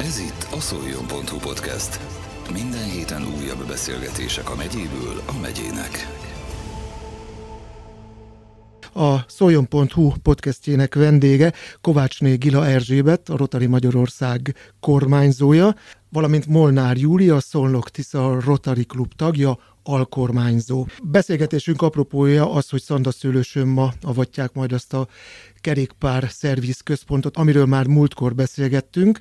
Ez itt a szoljon.hu podcast. Minden héten újabb beszélgetések a megyéből a megyének. A Szoljon.hu podcastjének vendége Kovácsné Gila Erzsébet, a Rotary Magyarország kormányzója, valamint Molnár Júlia, a Szolnok Tisza Rotary Klub tagja, alkormányzó. Beszélgetésünk apropója az, hogy Szandaszőlősön ma avatják majd azt a kerékpár szerviz központot, amiről már múltkor beszélgettünk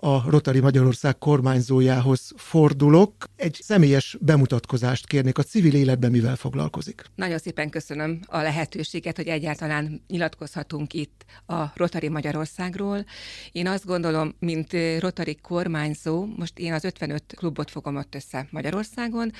a Rotary Magyarország kormányzójához fordulok. Egy személyes bemutatkozást kérnék. A civil életben mivel foglalkozik? Nagyon szépen köszönöm a lehetőséget, hogy egyáltalán nyilatkozhatunk itt a Rotary Magyarországról. Én azt gondolom, mint Rotary kormányzó, most én az 55 klubot fogom ott össze Magyarországon.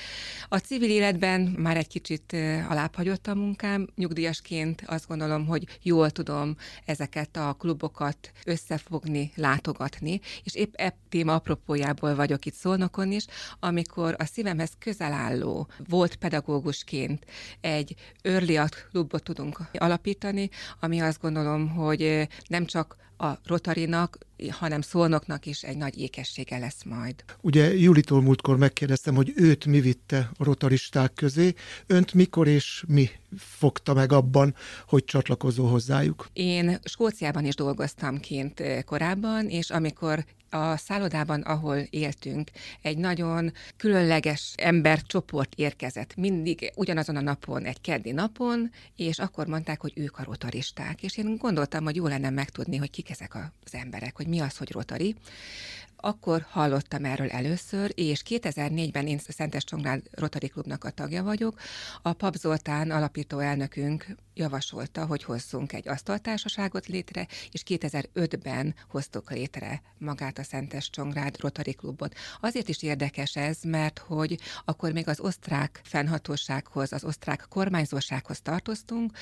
A civil életben már egy kicsit alábbhagyott a munkám. Nyugdíjasként azt gondolom, hogy jól tudom ezeket a klubokat összefogni, látogatni, és épp e téma apropójából vagyok itt Szolnokon is, amikor a szívemhez közel álló volt pedagógusként egy early klubot tudunk alapítani, ami azt gondolom, hogy nem csak a Rotarinak, hanem Szolnoknak is egy nagy ékessége lesz majd. Ugye Julitól múltkor megkérdeztem, hogy őt mi vitte a rotaristák közé, önt mikor és mi fogta meg abban, hogy csatlakozó hozzájuk? Én Skóciában is dolgoztam kint korábban, és amikor a szállodában, ahol éltünk, egy nagyon különleges embercsoport érkezett. Mindig ugyanazon a napon, egy keddi napon, és akkor mondták, hogy ők a rotaristák. És én gondoltam, hogy jó lenne megtudni, hogy kik ezek az emberek, hogy mi az, hogy rotari. Akkor hallottam erről először, és 2004-ben én Szentes Csongrád Rotary Klubnak a tagja vagyok. A Pap Zoltán alapító elnökünk javasolta, hogy hozzunk egy asztaltársaságot létre, és 2005-ben hoztuk létre magát a Szentes Csongrád Rotary Klubot. Azért is érdekes ez, mert hogy akkor még az osztrák fennhatósághoz, az osztrák kormányzósághoz tartoztunk,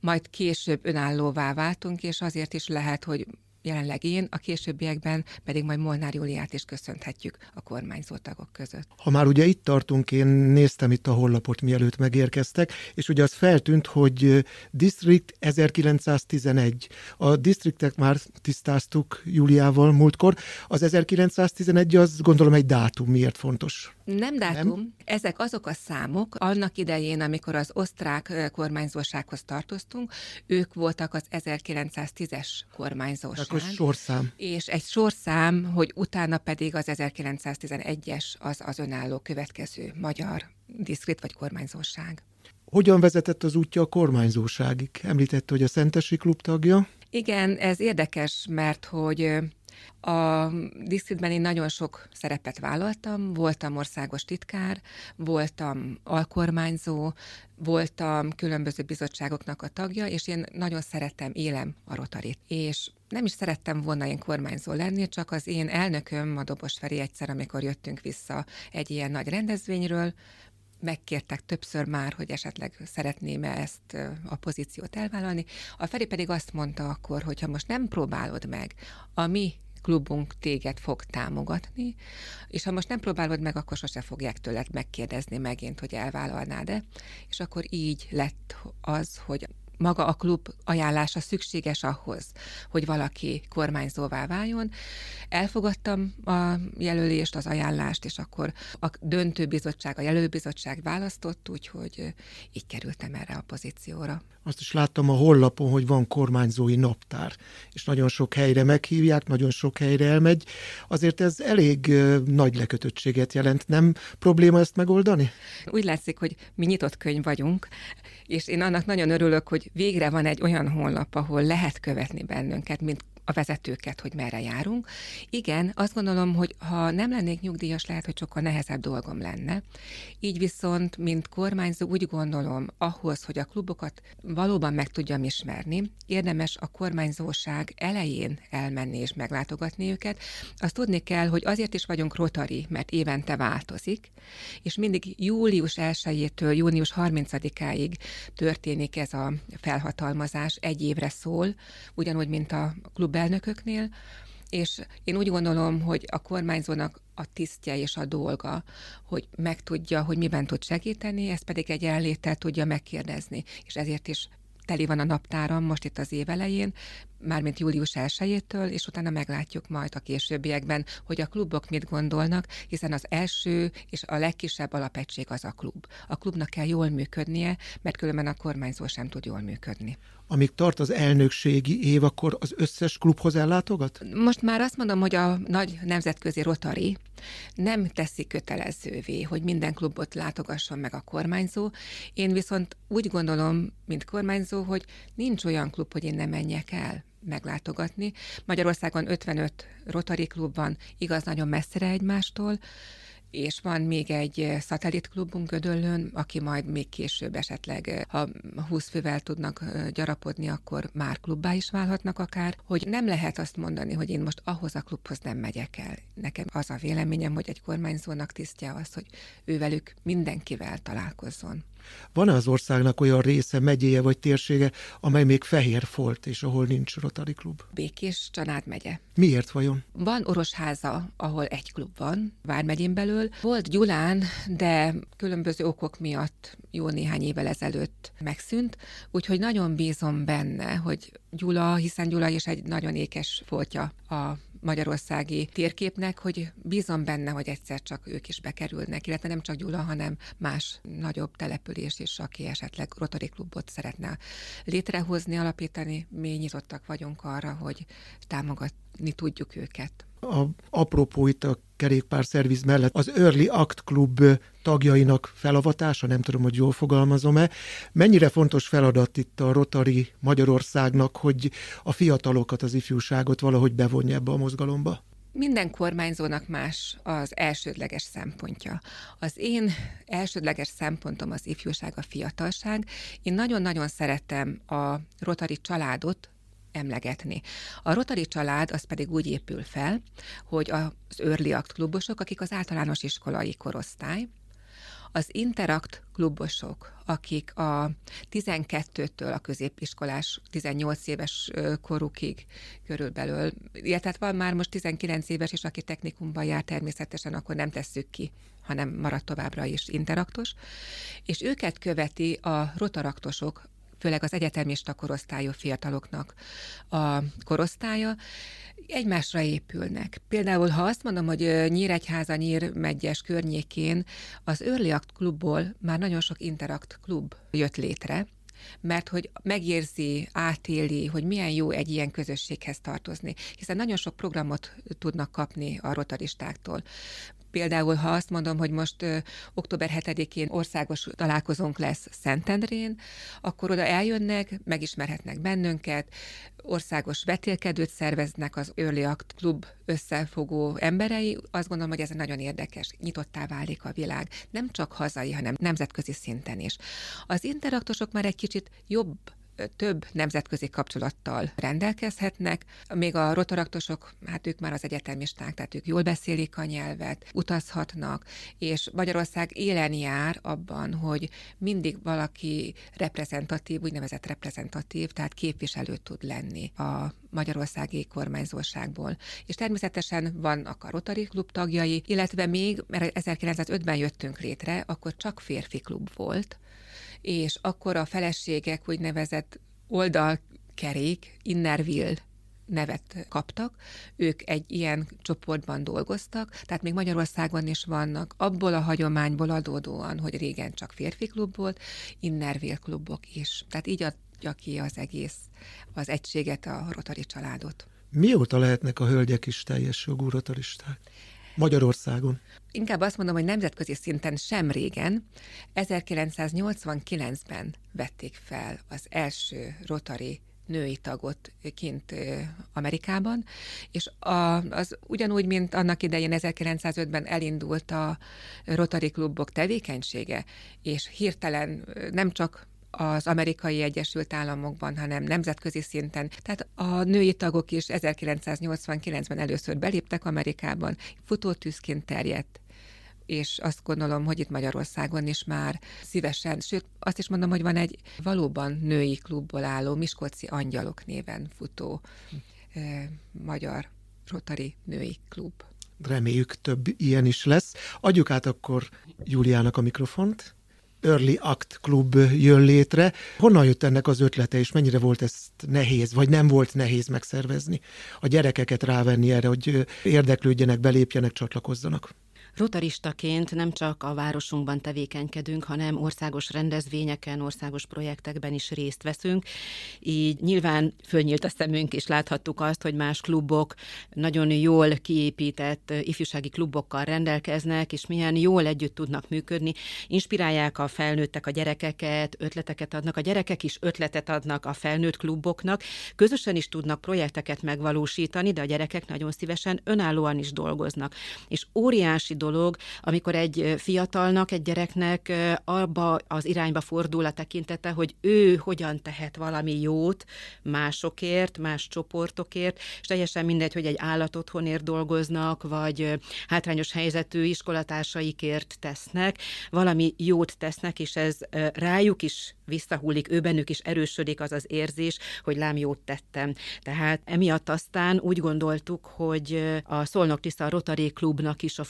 majd később önállóvá váltunk, és azért is lehet, hogy jelenleg én, a későbbiekben pedig majd Molnár Júliát is köszönhetjük a kormányzó tagok között. Ha már ugye itt tartunk, én néztem itt a hollapot, mielőtt megérkeztek, és ugye az feltűnt, hogy District 1911. A distriktet már tisztáztuk Júliával múltkor. Az 1911 az gondolom egy dátum, miért fontos? Nem dátum, nem? ezek azok a számok, annak idején, amikor az osztrák kormányzósághoz tartoztunk, ők voltak az 1910-es kormányzóság. Akkor sorszám. És egy sorszám, hogy utána pedig az 1911-es az az önálló következő magyar diszkrit vagy kormányzóság. Hogyan vezetett az útja a kormányzóságig? Említette, hogy a Szentesi Klub tagja. Igen, ez érdekes, mert hogy a diszkritben én nagyon sok szerepet vállaltam, voltam országos titkár, voltam alkormányzó, voltam különböző bizottságoknak a tagja, és én nagyon szerettem, élem a rotarit. És nem is szerettem volna én kormányzó lenni, csak az én elnököm, a Dobos Feri egyszer, amikor jöttünk vissza egy ilyen nagy rendezvényről, megkértek többször már, hogy esetleg szeretném-e ezt a pozíciót elvállalni. A Feri pedig azt mondta akkor, hogy ha most nem próbálod meg a mi klubunk téged fog támogatni, és ha most nem próbálod meg, akkor sose fogják tőled megkérdezni megint, hogy elvállalnád-e. És akkor így lett az, hogy maga a klub ajánlása szükséges ahhoz, hogy valaki kormányzóvá váljon. Elfogadtam a jelölést, az ajánlást, és akkor a döntőbizottság, a jelölőbizottság választott, úgyhogy így kerültem erre a pozícióra. Azt is láttam a hollapon, hogy van kormányzói naptár, és nagyon sok helyre meghívják, nagyon sok helyre elmegy. Azért ez elég nagy lekötöttséget jelent. Nem probléma ezt megoldani? Úgy látszik, hogy mi nyitott könyv vagyunk, és én annak nagyon örülök, hogy végre van egy olyan honlap, ahol lehet követni bennünket, mint a vezetőket, hogy merre járunk. Igen, azt gondolom, hogy ha nem lennék nyugdíjas, lehet, hogy sokkal nehezebb dolgom lenne. Így viszont, mint kormányzó úgy gondolom, ahhoz, hogy a klubokat valóban meg tudjam ismerni, érdemes a kormányzóság elején elmenni és meglátogatni őket. Azt tudni kell, hogy azért is vagyunk rotari, mert évente változik, és mindig július 1-től június 30-áig történik ez a felhatalmazás, egy évre szól, ugyanúgy, mint a klub elnököknél, és én úgy gondolom, hogy a kormányzónak a tisztje és a dolga, hogy megtudja, hogy miben tud segíteni, ezt pedig egy elléttel tudja megkérdezni, és ezért is teli van a naptáram most itt az év elején, mármint július 1-től, és utána meglátjuk majd a későbbiekben, hogy a klubok mit gondolnak, hiszen az első és a legkisebb alapegység az a klub. A klubnak kell jól működnie, mert különben a kormányzó sem tud jól működni. Amíg tart az elnökségi év, akkor az összes klubhoz ellátogat? Most már azt mondom, hogy a nagy nemzetközi rotari nem teszi kötelezővé, hogy minden klubot látogasson meg a kormányzó. Én viszont úgy gondolom, mint kormányzó, hogy nincs olyan klub, hogy én nem menjek el meglátogatni. Magyarországon 55 Rotary klub van, igaz, nagyon messzire egymástól, és van még egy szatellitklubunk Gödöllőn, aki majd még később esetleg, ha 20 fővel tudnak gyarapodni, akkor már klubbá is válhatnak akár, hogy nem lehet azt mondani, hogy én most ahhoz a klubhoz nem megyek el. Nekem az a véleményem, hogy egy kormányzónak tisztja az, hogy ő velük mindenkivel találkozzon. Van-e az országnak olyan része, megyéje vagy térsége, amely még fehér folt, és ahol nincs Rotary Klub? Békés Csanád megye. Miért vajon? Van Orosháza, ahol egy klub van, Vármegyén belül. Volt Gyulán, de különböző okok miatt jó néhány évvel ezelőtt megszűnt, úgyhogy nagyon bízom benne, hogy Gyula, hiszen Gyula is egy nagyon ékes foltja a magyarországi térképnek, hogy bízom benne, hogy egyszer csak ők is bekerülnek, illetve nem csak Gyula, hanem más nagyobb település is, aki esetleg Rotary Klubot szeretne létrehozni, alapítani. Mi nyitottak vagyunk arra, hogy támogatni tudjuk őket. A apropó itt a kerékpár szerviz mellett az Early Act Club tagjainak felavatása, nem tudom, hogy jól fogalmazom-e. Mennyire fontos feladat itt a Rotary Magyarországnak, hogy a fiatalokat, az ifjúságot valahogy bevonja ebbe a mozgalomba? Minden kormányzónak más az elsődleges szempontja. Az én elsődleges szempontom az ifjúság, a fiatalság. Én nagyon-nagyon szeretem a Rotary családot, emlegetni. A Rotary család az pedig úgy épül fel, hogy az Early Act klubosok, akik az általános iskolai korosztály, az Interact klubosok, akik a 12-től a középiskolás 18 éves korukig körülbelül, illetve hát van már most 19 éves is, aki technikumban jár természetesen, akkor nem tesszük ki hanem marad továbbra is interaktos, és őket követi a rotaraktosok, főleg az egyetemista korosztályú fiataloknak a korosztálya, egymásra épülnek. Például, ha azt mondom, hogy Nyíregyháza, Nyírmegyes környékén az Early Act klubból már nagyon sok Interact klub jött létre, mert hogy megérzi, átéli, hogy milyen jó egy ilyen közösséghez tartozni, hiszen nagyon sok programot tudnak kapni a rotaristáktól. Például, ha azt mondom, hogy most ö, október 7-én országos találkozónk lesz Szentendrén, akkor oda eljönnek, megismerhetnek bennünket, országos vetélkedőt szerveznek az Early Act Club összefogó emberei. Azt gondolom, hogy ez nagyon érdekes, nyitottá válik a világ, nem csak hazai, hanem nemzetközi szinten is. Az interaktosok már egy kicsit jobb több nemzetközi kapcsolattal rendelkezhetnek. Még a rotaraktosok, hát ők már az egyetemisták, tehát ők jól beszélik a nyelvet, utazhatnak, és Magyarország élen jár abban, hogy mindig valaki reprezentatív, úgynevezett reprezentatív, tehát képviselő tud lenni a magyarországi kormányzóságból. És természetesen vannak a Rotary Klub tagjai, illetve még, mert 1905-ben jöttünk létre, akkor csak férfi klub volt, és akkor a feleségek úgynevezett oldalkerék, Innerville nevet kaptak, ők egy ilyen csoportban dolgoztak, tehát még Magyarországon is vannak abból a hagyományból adódóan, hogy régen csak férfi klub volt, Innerville klubok is. Tehát így adja ki az egész, az egységet, a rotari családot. Mióta lehetnek a hölgyek is teljes jogú rotaristák? Magyarországon? Inkább azt mondom, hogy nemzetközi szinten sem régen, 1989-ben vették fel az első Rotary női tagot kint Amerikában, és a, az ugyanúgy, mint annak idején 1905-ben elindult a Rotary klubok tevékenysége, és hirtelen nem csak az amerikai Egyesült Államokban, hanem nemzetközi szinten. Tehát a női tagok is 1989-ben először beléptek Amerikában, futótűzként terjedt és azt gondolom, hogy itt Magyarországon is már szívesen, sőt azt is mondom, hogy van egy valóban női klubból álló Miskolci Angyalok néven futó eh, magyar Rotary női klub. Reméljük több ilyen is lesz. Adjuk át akkor Júliának a mikrofont. Early Act Klub jön létre. Honnan jött ennek az ötlete, és mennyire volt ezt nehéz, vagy nem volt nehéz megszervezni? A gyerekeket rávenni erre, hogy érdeklődjenek, belépjenek, csatlakozzanak? Rotaristaként nem csak a városunkban tevékenykedünk, hanem országos rendezvényeken, országos projektekben is részt veszünk. Így nyilván fölnyílt a szemünk, és láthattuk azt, hogy más klubok nagyon jól kiépített ifjúsági klubokkal rendelkeznek, és milyen jól együtt tudnak működni. Inspirálják a felnőttek a gyerekeket, ötleteket adnak, a gyerekek is ötletet adnak a felnőtt kluboknak, közösen is tudnak projekteket megvalósítani, de a gyerekek nagyon szívesen önállóan is dolgoznak. És óriási dolog, amikor egy fiatalnak, egy gyereknek abba az irányba fordul a tekintete, hogy ő hogyan tehet valami jót másokért, más csoportokért, és teljesen mindegy, hogy egy állatotthonért dolgoznak, vagy hátrányos helyzetű iskolatársaikért tesznek, valami jót tesznek, és ez rájuk is visszahullik, ő bennük is erősödik az az érzés, hogy lám jót tettem. Tehát emiatt aztán úgy gondoltuk, hogy a Szolnok Tisza Rotary Klubnak is a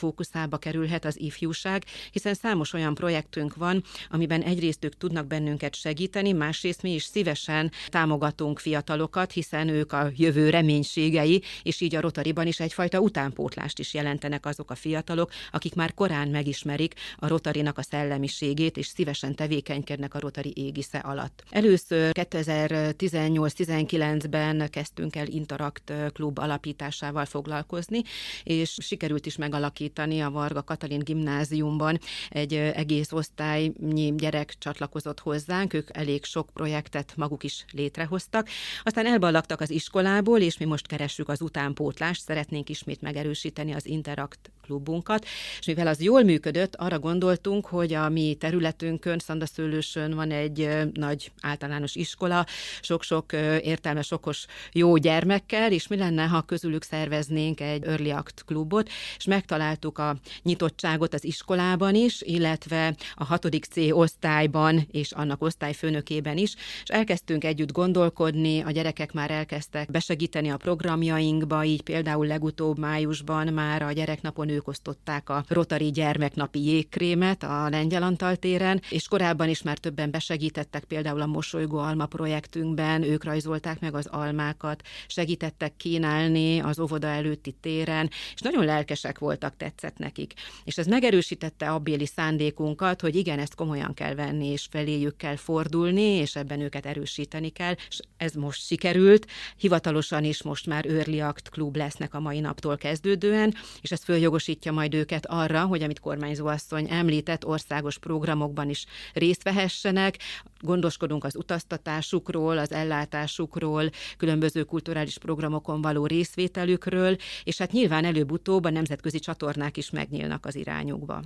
fókuszába kerülhet az ifjúság, hiszen számos olyan projektünk van, amiben egyrészt ők tudnak bennünket segíteni, másrészt mi is szívesen támogatunk fiatalokat, hiszen ők a jövő reménységei, és így a Rotariban is egyfajta utánpótlást is jelentenek azok a fiatalok, akik már korán megismerik a Rotarinak a szellemiségét, és szívesen tevékenykednek a Rotari égisze alatt. Először 2018-19-ben kezdtünk el Interakt klub alapításával foglalkozni, és sikerült is megalakítani a Varga Katalin gimnáziumban egy egész osztálynyi gyerek csatlakozott hozzánk, ők elég sok projektet maguk is létrehoztak. Aztán elballagtak az iskolából, és mi most keressük az utánpótlást, szeretnénk ismét megerősíteni az Interakt klubunkat, és mivel az jól működött, arra gondoltunk, hogy a mi területünkön, Szandaszőlősön van egy nagy általános iskola, sok-sok értelmes, okos, jó gyermekkel, és mi lenne, ha közülük szerveznénk egy Early Act klubot, és megtaláltuk a nyitottságot az iskolában is, illetve a hatodik C osztályban és annak osztályfőnökében is, és elkezdtünk együtt gondolkodni, a gyerekek már elkezdtek besegíteni a programjainkba, így például legutóbb májusban már a gyereknapon ők osztották a Rotary gyermeknapi jégkrémet a Lengyel Antal téren, és korábban is már többen besegítettek például a Mosolygó Alma projektünkben, ők rajzolták meg az almákat, segítettek kínálni az óvoda előtti téren, és nagyon lelkesek voltak, tetszett nekik. És ez megerősítette a béli szándékunkat, hogy igen, ezt komolyan kell venni, és feléjük kell fordulni, és ebben őket erősíteni kell, és ez most sikerült. Hivatalosan is most már Early Act klub lesznek a mai naptól kezdődően, és ez följogosítja majd őket arra, hogy amit kormányzóasszony említett, országos programokban is részt vehessenek, gondoskodunk az utaztatásukról, az ellátásukról, különböző kulturális programokon való részvételükről, és hát nyilván előbb-utóbb a nemzetközi csatornák is megnyílnak az irányukba.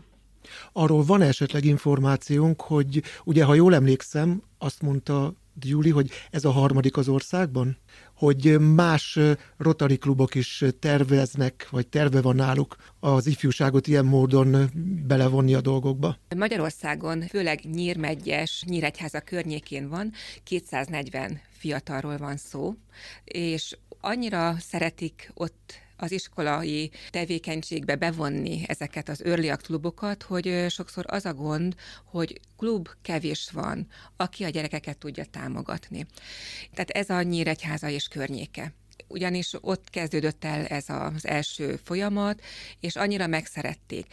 Arról van esetleg információnk, hogy ugye, ha jól emlékszem, azt mondta Júli, hogy ez a harmadik az országban? Hogy más rotari klubok is terveznek, vagy terve van náluk az ifjúságot ilyen módon belevonni a dolgokba? Magyarországon, főleg Nyírmegyes, Nyíregyháza környékén van, 240 fiatalról van szó, és annyira szeretik ott az iskolai tevékenységbe bevonni ezeket az early klubokat, hogy sokszor az a gond, hogy klub kevés van, aki a gyerekeket tudja támogatni. Tehát ez a Nyíregyháza és környéke ugyanis ott kezdődött el ez az első folyamat, és annyira megszerették.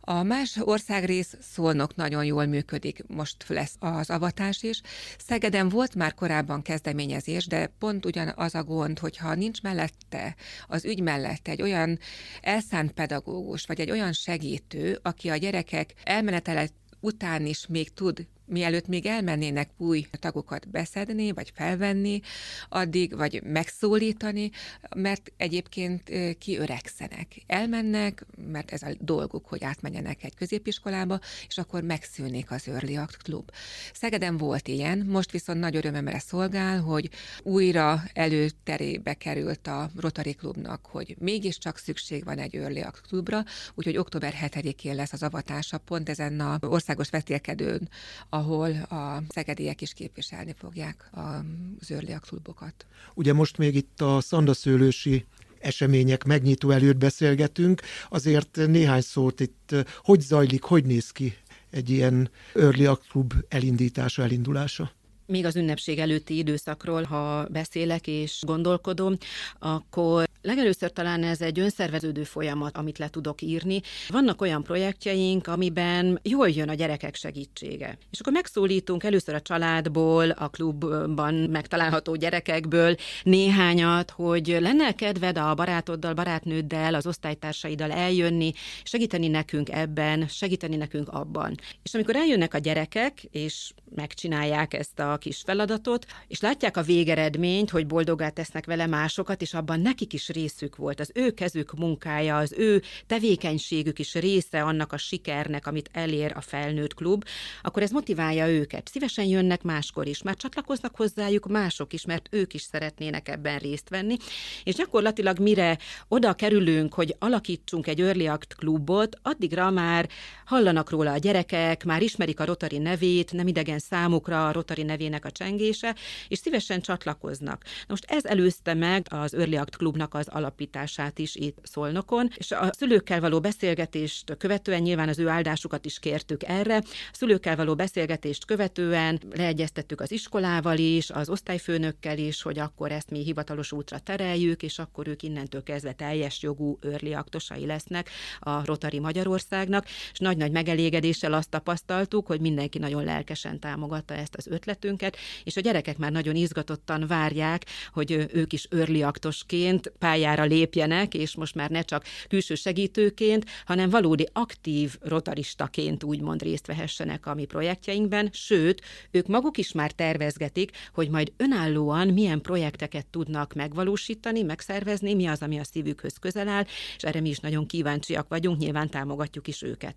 A más országrész Szolnok nagyon jól működik, most lesz az avatás is. Szegeden volt már korábban kezdeményezés, de pont ugyanaz a gond, hogyha nincs mellette, az ügy mellett egy olyan elszánt pedagógus, vagy egy olyan segítő, aki a gyerekek elmenetelet után is még tud mielőtt még elmennének új tagokat beszedni, vagy felvenni, addig, vagy megszólítani, mert egyébként kiöregszenek. Elmennek, mert ez a dolguk, hogy átmenjenek egy középiskolába, és akkor megszűnik az Early Act Klub. Szegeden volt ilyen, most viszont nagy örömömre szolgál, hogy újra előterébe került a Rotary Klubnak, hogy mégiscsak szükség van egy Early Act Klubra, úgyhogy október 7-én lesz az avatása pont ezen a országos vetélkedőn, ahol a szegediek is képviselni fogják az Early klubokat. Ugye most még itt a szandaszőlősi események megnyitó előtt beszélgetünk, azért néhány szót itt, hogy zajlik, hogy néz ki egy ilyen Early Act Club elindítása, elindulása? még az ünnepség előtti időszakról, ha beszélek és gondolkodom, akkor legelőször talán ez egy önszerveződő folyamat, amit le tudok írni. Vannak olyan projektjeink, amiben jól jön a gyerekek segítsége. És akkor megszólítunk először a családból, a klubban megtalálható gyerekekből néhányat, hogy lenne kedved a barátoddal, barátnőddel, az osztálytársaiddal eljönni, segíteni nekünk ebben, segíteni nekünk abban. És amikor eljönnek a gyerekek, és megcsinálják ezt a kis feladatot, és látják a végeredményt, hogy boldogá tesznek vele másokat, és abban nekik is részük volt. Az ő kezük munkája, az ő tevékenységük is része annak a sikernek, amit elér a felnőtt klub, akkor ez motiválja őket. Szívesen jönnek máskor is, már csatlakoznak hozzájuk mások is, mert ők is szeretnének ebben részt venni. És gyakorlatilag mire oda kerülünk, hogy alakítsunk egy Early Act klubot, addigra már hallanak róla a gyerekek, már ismerik a Rotary nevét, nem idegen számukra a Rotary nevének a csengése, és szívesen csatlakoznak. Na most ez előzte meg az Early Act Klubnak az alapítását is itt Szolnokon, és a szülőkkel való beszélgetést követően nyilván az ő áldásukat is kértük erre. A szülőkkel való beszélgetést követően leegyeztettük az iskolával is, az osztályfőnökkel is, hogy akkor ezt mi hivatalos útra tereljük, és akkor ők innentől kezdve teljes jogú Early Actosai lesznek a Rotary Magyarországnak, és nagy-nagy megelégedéssel azt tapasztaltuk, hogy mindenki nagyon lelkesen támogatta ezt az ötletünket, és a gyerekek már nagyon izgatottan várják, hogy ők is örliaktosként pályára lépjenek, és most már ne csak külső segítőként, hanem valódi aktív rotaristaként úgymond részt vehessenek a mi projektjeinkben, sőt, ők maguk is már tervezgetik, hogy majd önállóan milyen projekteket tudnak megvalósítani, megszervezni, mi az, ami a szívükhöz közel áll, és erre mi is nagyon kíváncsiak vagyunk, nyilván támogatjuk is őket.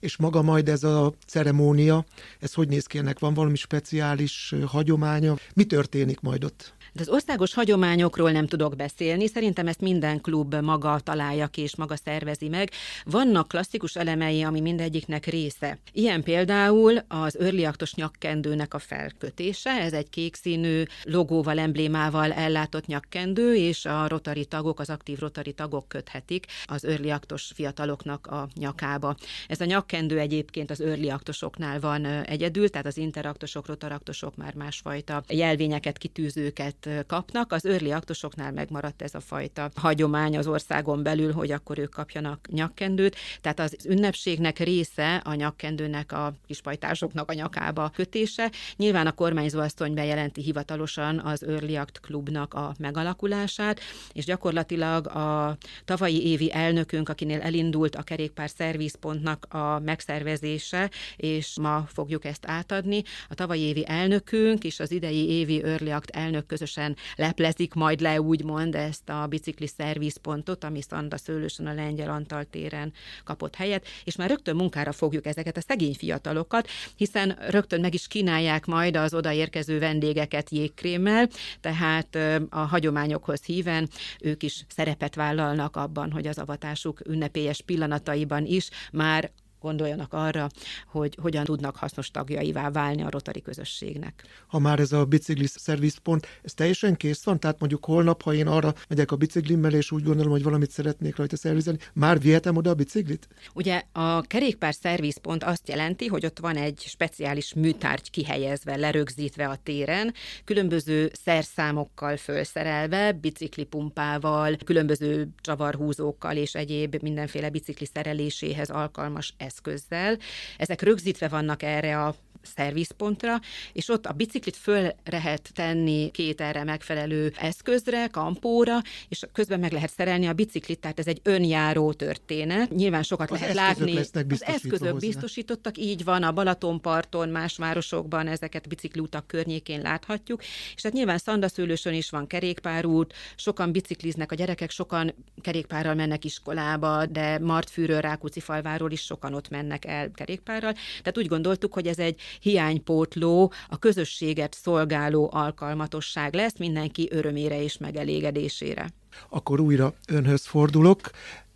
És maga majd ez a ceremónia, ez hogy néz ki ennek? Van valami speciális hagyománya? Mi történik majd ott? De az országos hagyományokról nem tudok beszélni, szerintem ezt minden klub maga találja ki és maga szervezi meg. Vannak klasszikus elemei, ami mindegyiknek része. Ilyen például az örliaktos nyakkendőnek a felkötése, ez egy kék színű logóval, emblémával ellátott nyakkendő, és a rotari tagok, az aktív rotari tagok köthetik az örliaktos fiataloknak a nyakába. Ez a nyakkendő egyébként az örliaktosoknál van egyedül, tehát az interaktosok, rotaraktosok már másfajta jelvényeket, kitűzőket kapnak. Az örli aktosoknál megmaradt ez a fajta hagyomány az országon belül, hogy akkor ők kapjanak nyakkendőt. Tehát az ünnepségnek része a nyakkendőnek a kispajtásoknak a nyakába kötése. Nyilván a kormányzóasztony bejelenti hivatalosan az Early Act Klubnak a megalakulását, és gyakorlatilag a tavalyi évi elnökünk, akinél elindult a kerékpár szervizpontnak a megszervezése, és ma fogjuk ezt átadni. A tavalyi évi elnökünk és az idei évi Early Act elnök közös közösen leplezik majd le úgymond ezt a bicikli szervizpontot, ami Szanda Szőlősön a Lengyel Antal téren kapott helyet, és már rögtön munkára fogjuk ezeket a szegény fiatalokat, hiszen rögtön meg is kínálják majd az odaérkező vendégeket jégkrémmel, tehát a hagyományokhoz híven ők is szerepet vállalnak abban, hogy az avatásuk ünnepélyes pillanataiban is már gondoljanak arra, hogy hogyan tudnak hasznos tagjaivá válni a rotari közösségnek. Ha már ez a bicikli szervizpont, ez teljesen kész van? Tehát mondjuk holnap, ha én arra megyek a biciklimmel, és úgy gondolom, hogy valamit szeretnék rajta szervizelni, már vihetem oda a biciklit? Ugye a kerékpár szervizpont azt jelenti, hogy ott van egy speciális műtárgy kihelyezve, lerögzítve a téren, különböző szerszámokkal felszerelve, biciklipumpával, különböző csavarhúzókkal és egyéb mindenféle bicikli szereléséhez alkalmas eszközzel. Ezek rögzítve vannak erre a szervizpontra, és ott a biciklit föl lehet tenni két erre megfelelő eszközre, kampóra, és közben meg lehet szerelni a biciklit, tehát ez egy önjáró történet. Nyilván sokat az lehet látni. Az eszközök hozzá. biztosítottak, így van, a Balatonparton, más városokban ezeket bicikliutak környékén láthatjuk, és hát nyilván Szandaszőlősön is van kerékpárút, sokan bicikliznek, a gyerekek sokan kerékpárral mennek iskolába, de Martfűről, Rákóczi falváról is sokan ott mennek el kerékpárral. Tehát úgy gondoltuk, hogy ez egy hiánypótló, a közösséget szolgáló alkalmatosság lesz mindenki örömére és megelégedésére. Akkor újra önhöz fordulok.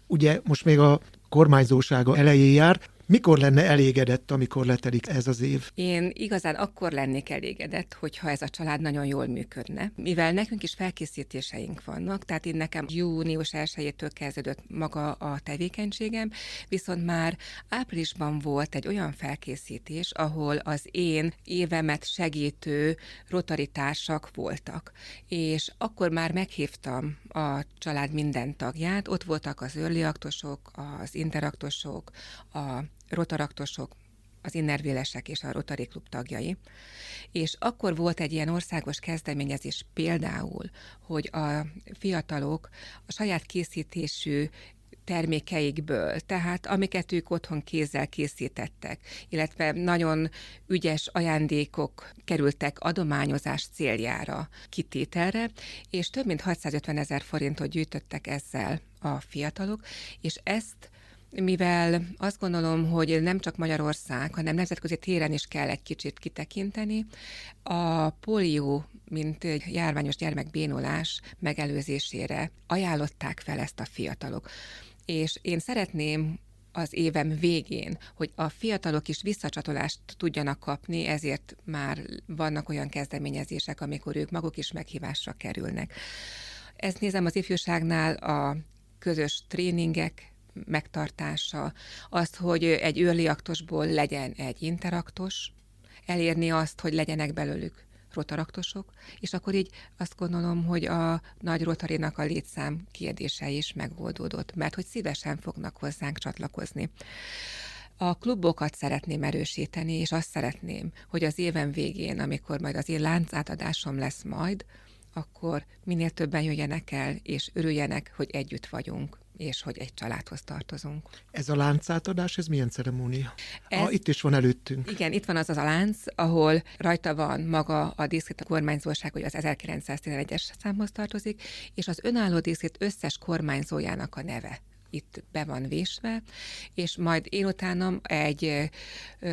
Ugye most még a kormányzósága elején jár, Mikor lenne elégedett, amikor letelik ez az év? Én igazán akkor lennék elégedett, hogyha ez a család nagyon jól működne. Mivel nekünk is felkészítéseink vannak, tehát én nekem június 1-től kezdődött maga a tevékenységem, viszont már áprilisban volt egy olyan felkészítés, ahol az én évemet segítő rotaritársak voltak. És akkor már meghívtam a család minden tagját, ott voltak az örliaktosok, az interaktosok, a rotaraktosok, az innervélesek és a Rotary Klub tagjai. És akkor volt egy ilyen országos kezdeményezés például, hogy a fiatalok a saját készítésű termékeikből, tehát amiket ők otthon kézzel készítettek, illetve nagyon ügyes ajándékok kerültek adományozás céljára kitételre, és több mint 650 ezer forintot gyűjtöttek ezzel a fiatalok, és ezt mivel azt gondolom, hogy nem csak Magyarország, hanem nemzetközi téren is kell egy kicsit kitekinteni, a polió, mint egy járványos gyermekbénulás megelőzésére ajánlották fel ezt a fiatalok. És én szeretném az évem végén, hogy a fiatalok is visszacsatolást tudjanak kapni, ezért már vannak olyan kezdeményezések, amikor ők maguk is meghívásra kerülnek. Ezt nézem az ifjúságnál a közös tréningek, megtartása, azt, hogy egy early aktosból legyen egy interaktos, elérni azt, hogy legyenek belőlük rotaraktosok, és akkor így azt gondolom, hogy a nagy rotarinak a létszám kérdése is megoldódott, mert hogy szívesen fognak hozzánk csatlakozni. A klubokat szeretném erősíteni, és azt szeretném, hogy az éven végén, amikor majd az én lánzátadásom lesz majd, akkor minél többen jöjjenek el, és örüljenek, hogy együtt vagyunk és hogy egy családhoz tartozunk. Ez a láncátadás, ez milyen ceremónia? Ez, ah, itt is van előttünk. Igen, itt van az az a lánc, ahol rajta van maga a díszít a kormányzóság, hogy az 1911-es számhoz tartozik, és az önálló díszít összes kormányzójának a neve itt be van vésve, és majd én utánam egy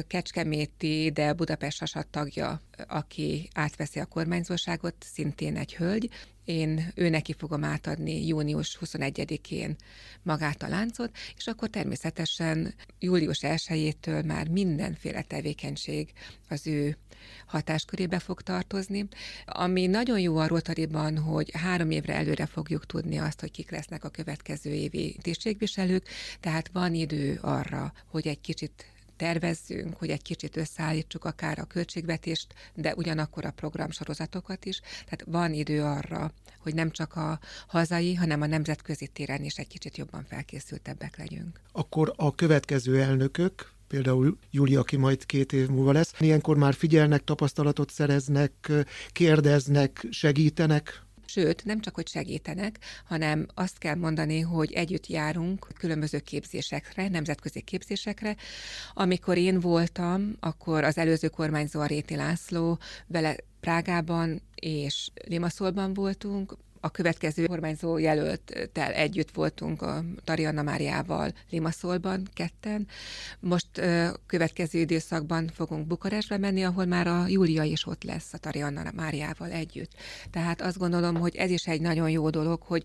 kecskeméti, de Budapest Sasat tagja, aki átveszi a kormányzóságot, szintén egy hölgy, én ő neki fogom átadni június 21-én magát a láncot, és akkor természetesen július 1-től már mindenféle tevékenység az ő hatáskörébe fog tartozni. Ami nagyon jó a Rotariban, hogy három évre előre fogjuk tudni azt, hogy kik lesznek a következő évi tisztségviselők, tehát van idő arra, hogy egy kicsit tervezzünk, hogy egy kicsit összeállítsuk akár a költségvetést, de ugyanakkor a programsorozatokat is. Tehát van idő arra, hogy nem csak a hazai, hanem a nemzetközi téren is egy kicsit jobban felkészültebbek legyünk. Akkor a következő elnökök, például Júlia, aki majd két év múlva lesz, ilyenkor már figyelnek, tapasztalatot szereznek, kérdeznek, segítenek? Sőt, nem csak, hogy segítenek, hanem azt kell mondani, hogy együtt járunk különböző képzésekre, nemzetközi képzésekre. Amikor én voltam, akkor az előző kormányzó a Réti László vele Prágában és Limaszolban voltunk, a következő kormányzó jelölttel együtt voltunk a Tarianna Máriával Limaszolban ketten. Most következő időszakban fogunk Bukarestbe menni, ahol már a Júlia is ott lesz a Tarianna Máriával együtt. Tehát azt gondolom, hogy ez is egy nagyon jó dolog, hogy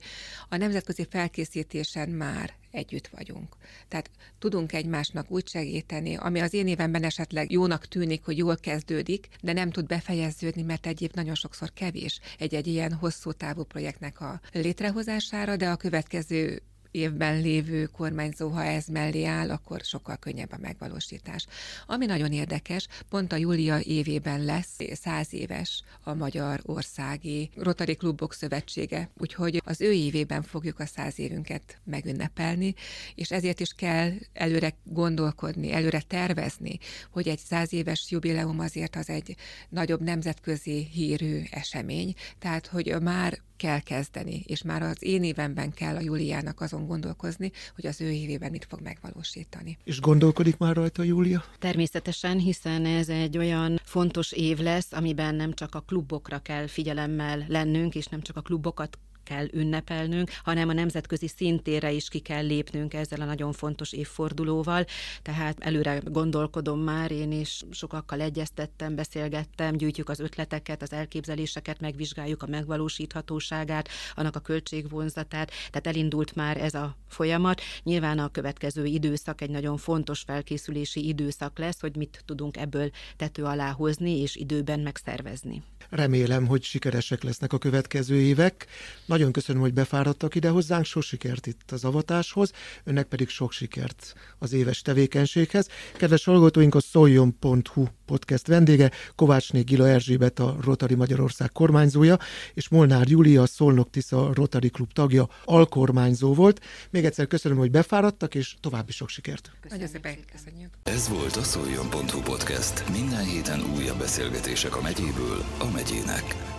a nemzetközi felkészítésen már együtt vagyunk. Tehát tudunk egymásnak úgy segíteni, ami az én évenben esetleg jónak tűnik, hogy jól kezdődik, de nem tud befejeződni, mert egyéb nagyon sokszor kevés egy-egy ilyen hosszú távú projektnek a létrehozására, de a következő évben lévő kormányzó, ha ez mellé áll, akkor sokkal könnyebb a megvalósítás. Ami nagyon érdekes, pont a Júlia évében lesz száz éves a Magyar Országi Rotary Klubok Szövetsége, úgyhogy az ő évében fogjuk a száz évünket megünnepelni, és ezért is kell előre gondolkodni, előre tervezni, hogy egy száz éves jubileum azért az egy nagyobb nemzetközi hírű esemény, tehát hogy már kell kezdeni, és már az én évemben kell a Júliának azon gondolkozni, hogy az ő évében mit fog megvalósítani. És gondolkodik már rajta Júlia? Természetesen, hiszen ez egy olyan fontos év lesz, amiben nem csak a klubokra kell figyelemmel lennünk, és nem csak a klubokat kell ünnepelnünk, hanem a nemzetközi szintére is ki kell lépnünk ezzel a nagyon fontos évfordulóval. Tehát előre gondolkodom már, én is sokakkal egyeztettem, beszélgettem, gyűjtjük az ötleteket, az elképzeléseket, megvizsgáljuk a megvalósíthatóságát, annak a költségvonzatát, tehát elindult már ez a folyamat. Nyilván a következő időszak egy nagyon fontos felkészülési időszak lesz, hogy mit tudunk ebből tető alá hozni és időben megszervezni. Remélem, hogy sikeresek lesznek a következő évek. Nagyon köszönöm, hogy befáradtak ide hozzánk, sok sikert itt az avatáshoz, önnek pedig sok sikert az éves tevékenységhez. Kedves hallgatóink, a szoljon.hu podcast vendége, Kovácsné Gila Erzsébet, a Rotary Magyarország kormányzója, és Molnár Júlia, a Szolnok Tisza Rotary Klub tagja, alkormányzó volt. Még egyszer köszönöm, hogy befáradtak, és további sok sikert. Nagyon szépen köszönjük. Ez volt a szoljon.hu podcast. Minden héten újabb beszélgetések a megyéből a megyének.